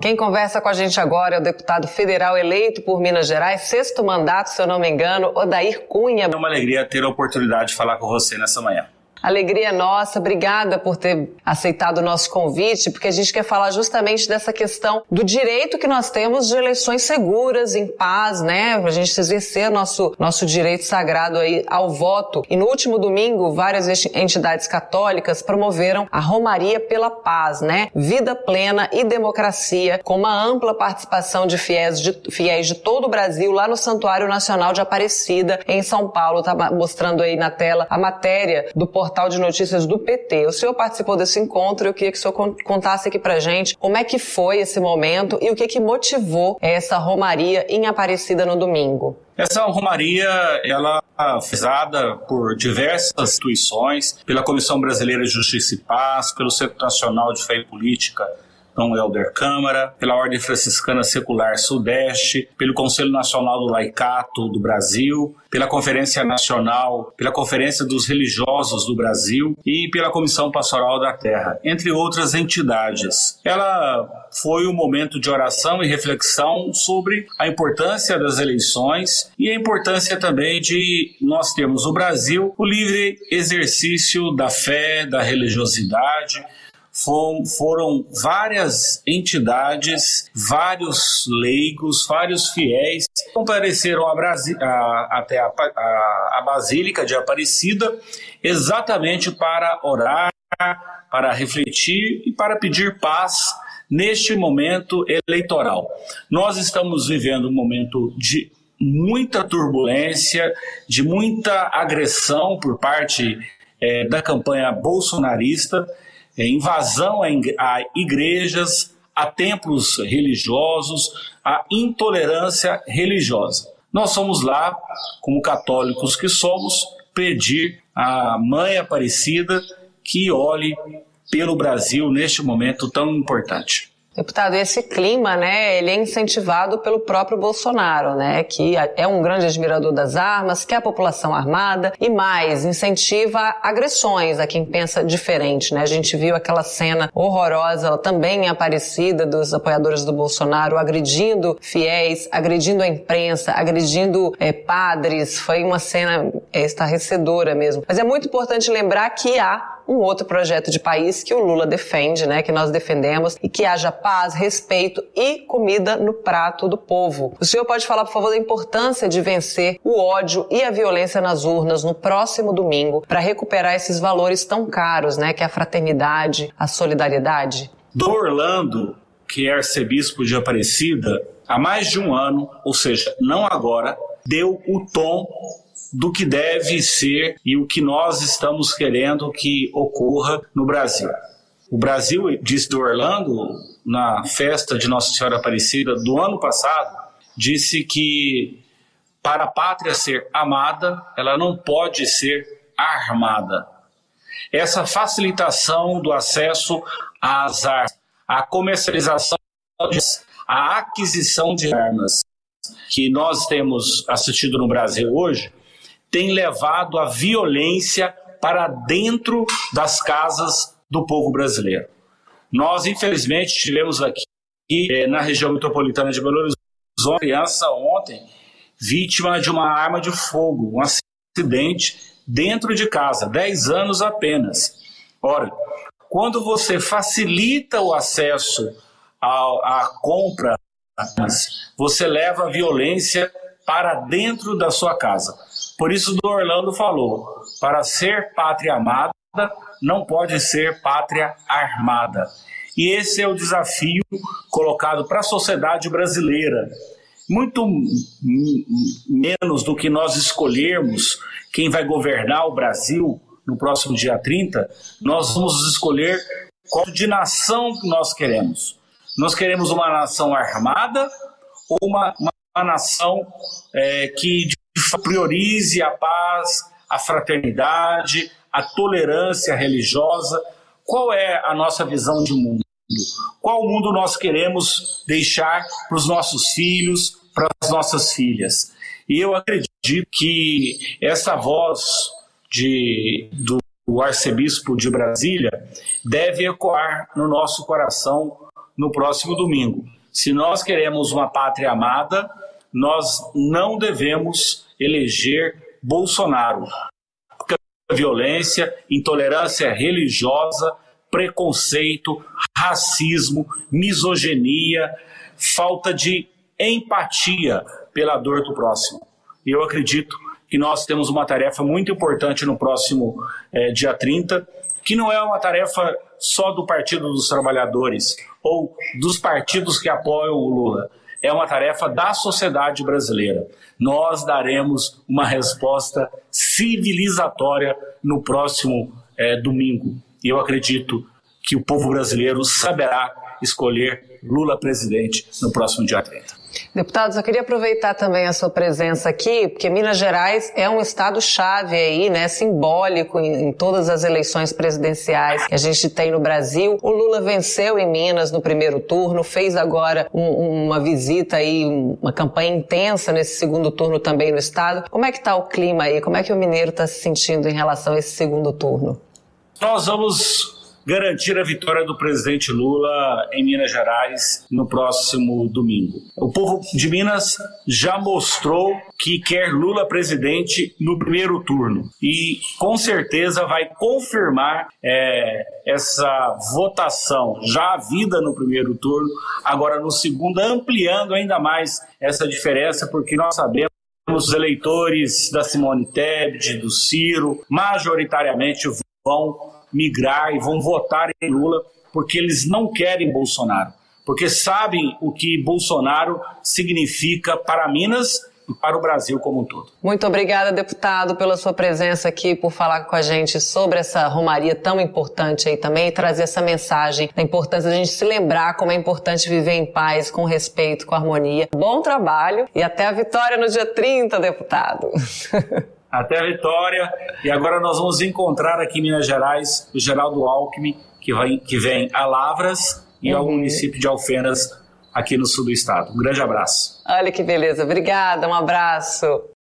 Quem conversa com a gente agora é o deputado federal eleito por Minas Gerais, sexto mandato, se eu não me engano, Odair Cunha. É uma alegria ter a oportunidade de falar com você nessa manhã. Alegria nossa, obrigada por ter aceitado o nosso convite, porque a gente quer falar justamente dessa questão do direito que nós temos de eleições seguras, em paz, né? Pra gente exercer nosso, nosso direito sagrado aí ao voto. E no último domingo, várias entidades católicas promoveram a Romaria pela Paz, né? Vida plena e democracia, com uma ampla participação de fiéis de, fiéis de todo o Brasil lá no Santuário Nacional de Aparecida, em São Paulo. Tá mostrando aí na tela a matéria do portal portal de notícias do PT. O senhor participou desse encontro e eu queria que o senhor contasse aqui pra gente como é que foi esse momento e o que que motivou essa romaria em Aparecida no domingo. Essa romaria, ela foi realizada por diversas instituições, pela Comissão Brasileira de Justiça e Paz, pelo Centro Nacional de Fé e Política Dom Helder Câmara, pela Ordem Franciscana Secular Sudeste, pelo Conselho Nacional do Laicato do Brasil, pela Conferência Nacional, pela Conferência dos Religiosos do Brasil e pela Comissão Pastoral da Terra, entre outras entidades. Ela foi um momento de oração e reflexão sobre a importância das eleições e a importância também de nós termos no Brasil o livre exercício da fé, da religiosidade, foram várias entidades, vários leigos, vários fiéis que compareceram a Brasi a, até a, a, a Basílica de Aparecida exatamente para orar, para refletir e para pedir paz neste momento eleitoral. Nós estamos vivendo um momento de muita turbulência, de muita agressão por parte é, da campanha bolsonarista é, invasão a igrejas, a templos religiosos, a intolerância religiosa. Nós somos lá, como católicos que somos, pedir à Mãe Aparecida que olhe pelo Brasil neste momento tão importante. Deputado, esse clima, né, ele é incentivado pelo próprio Bolsonaro, né, que é um grande admirador das armas, quer a população armada e mais, incentiva agressões a quem pensa diferente, né? A gente viu aquela cena horrorosa também Aparecida dos apoiadores do Bolsonaro agredindo fiéis, agredindo a imprensa, agredindo é, padres, foi uma cena é, estarrecedora mesmo. Mas é muito importante lembrar que há um outro projeto de país que o Lula defende, né, que nós defendemos, e que haja paz, respeito e comida no prato do povo. O senhor pode falar, por favor, da importância de vencer o ódio e a violência nas urnas no próximo domingo para recuperar esses valores tão caros, né, que é a fraternidade, a solidariedade? Do Orlando, que é arcebispo de Aparecida, há mais de um ano, ou seja, não agora, deu o tom do que deve ser e o que nós estamos querendo que ocorra no Brasil. O Brasil, disse do Orlando, na festa de Nossa Senhora Aparecida do ano passado, disse que para a pátria ser amada, ela não pode ser armada. Essa facilitação do acesso às armas, a comercialização, a aquisição de armas que nós temos assistido no Brasil hoje, tem levado a violência para dentro das casas do povo brasileiro. Nós, infelizmente, tivemos aqui eh, na região metropolitana de Belo Horizonte criança ontem vítima de uma arma de fogo, um acidente dentro de casa, 10 anos apenas. Ora, quando você facilita o acesso à compra, você leva a violência para dentro da sua casa. Por isso, do Orlando falou: para ser pátria amada, não pode ser pátria armada. E esse é o desafio colocado para a sociedade brasileira. Muito menos do que nós escolhermos quem vai governar o Brasil no próximo dia 30, nós vamos escolher qual de nação que nós queremos. Nós queremos uma nação armada ou uma, uma nação é, que priorize a paz, a fraternidade, a tolerância religiosa. Qual é a nossa visão de mundo? Qual mundo nós queremos deixar para os nossos filhos, para as nossas filhas? E eu acredito que essa voz de, do arcebispo de Brasília deve ecoar no nosso coração no próximo domingo. Se nós queremos uma pátria amada, nós não devemos eleger Bolsonaro. Violência, intolerância religiosa, preconceito, racismo, misoginia, falta de empatia pela dor do próximo. E eu acredito que nós temos uma tarefa muito importante no próximo é, dia 30, que não é uma tarefa só do Partido dos Trabalhadores ou dos partidos que apoiam o Lula. É uma tarefa da sociedade brasileira. Nós daremos uma resposta civilizatória no próximo é, domingo. E eu acredito que o povo brasileiro saberá escolher Lula presidente no próximo dia 30. Deputados, eu queria aproveitar também a sua presença aqui, porque Minas Gerais é um estado-chave aí, né, simbólico em, em, todas as eleições presidenciais que a gente tem no Brasil. O Lula venceu em Minas no primeiro turno, fez agora um, uma visita aí, uma campanha intensa nesse segundo turno também no estado. Como é que está o clima aí? Como é que o mineiro está se sentindo em relação a esse segundo turno? Nós vamos garantir a vitória do presidente Lula em Minas Gerais no próximo domingo. O povo de Minas já mostrou que quer Lula presidente no primeiro turno e com certeza vai confirmar é, essa votação já havida no primeiro turno, agora no segundo, ampliando ainda mais essa diferença, porque nós sabemos os eleitores da Simone Tebet, do Ciro, majoritariamente vão migrar e vão votar em Lula porque eles não querem Bolsonaro, porque sabem o que Bolsonaro significa para Minas e para o Brasil como um todo. Muito obrigada, deputado, pela sua presença aqui, por falar com a gente sobre essa romaria tão importante aí também e trazer essa mensagem da importância da gente se lembrar como é importante viver em paz, com respeito, com harmonia. Bom trabalho e até a vitória no dia 30, deputado. até a vitória. E agora nós vamos encontrar aqui em Minas Gerais o Geraldo Alckmin, que, vai, que vem a Lavras e uhum. ao município de Alfenas, aqui no sul do estado. Um grande abraço. Olha que beleza. Obrigada, um abraço.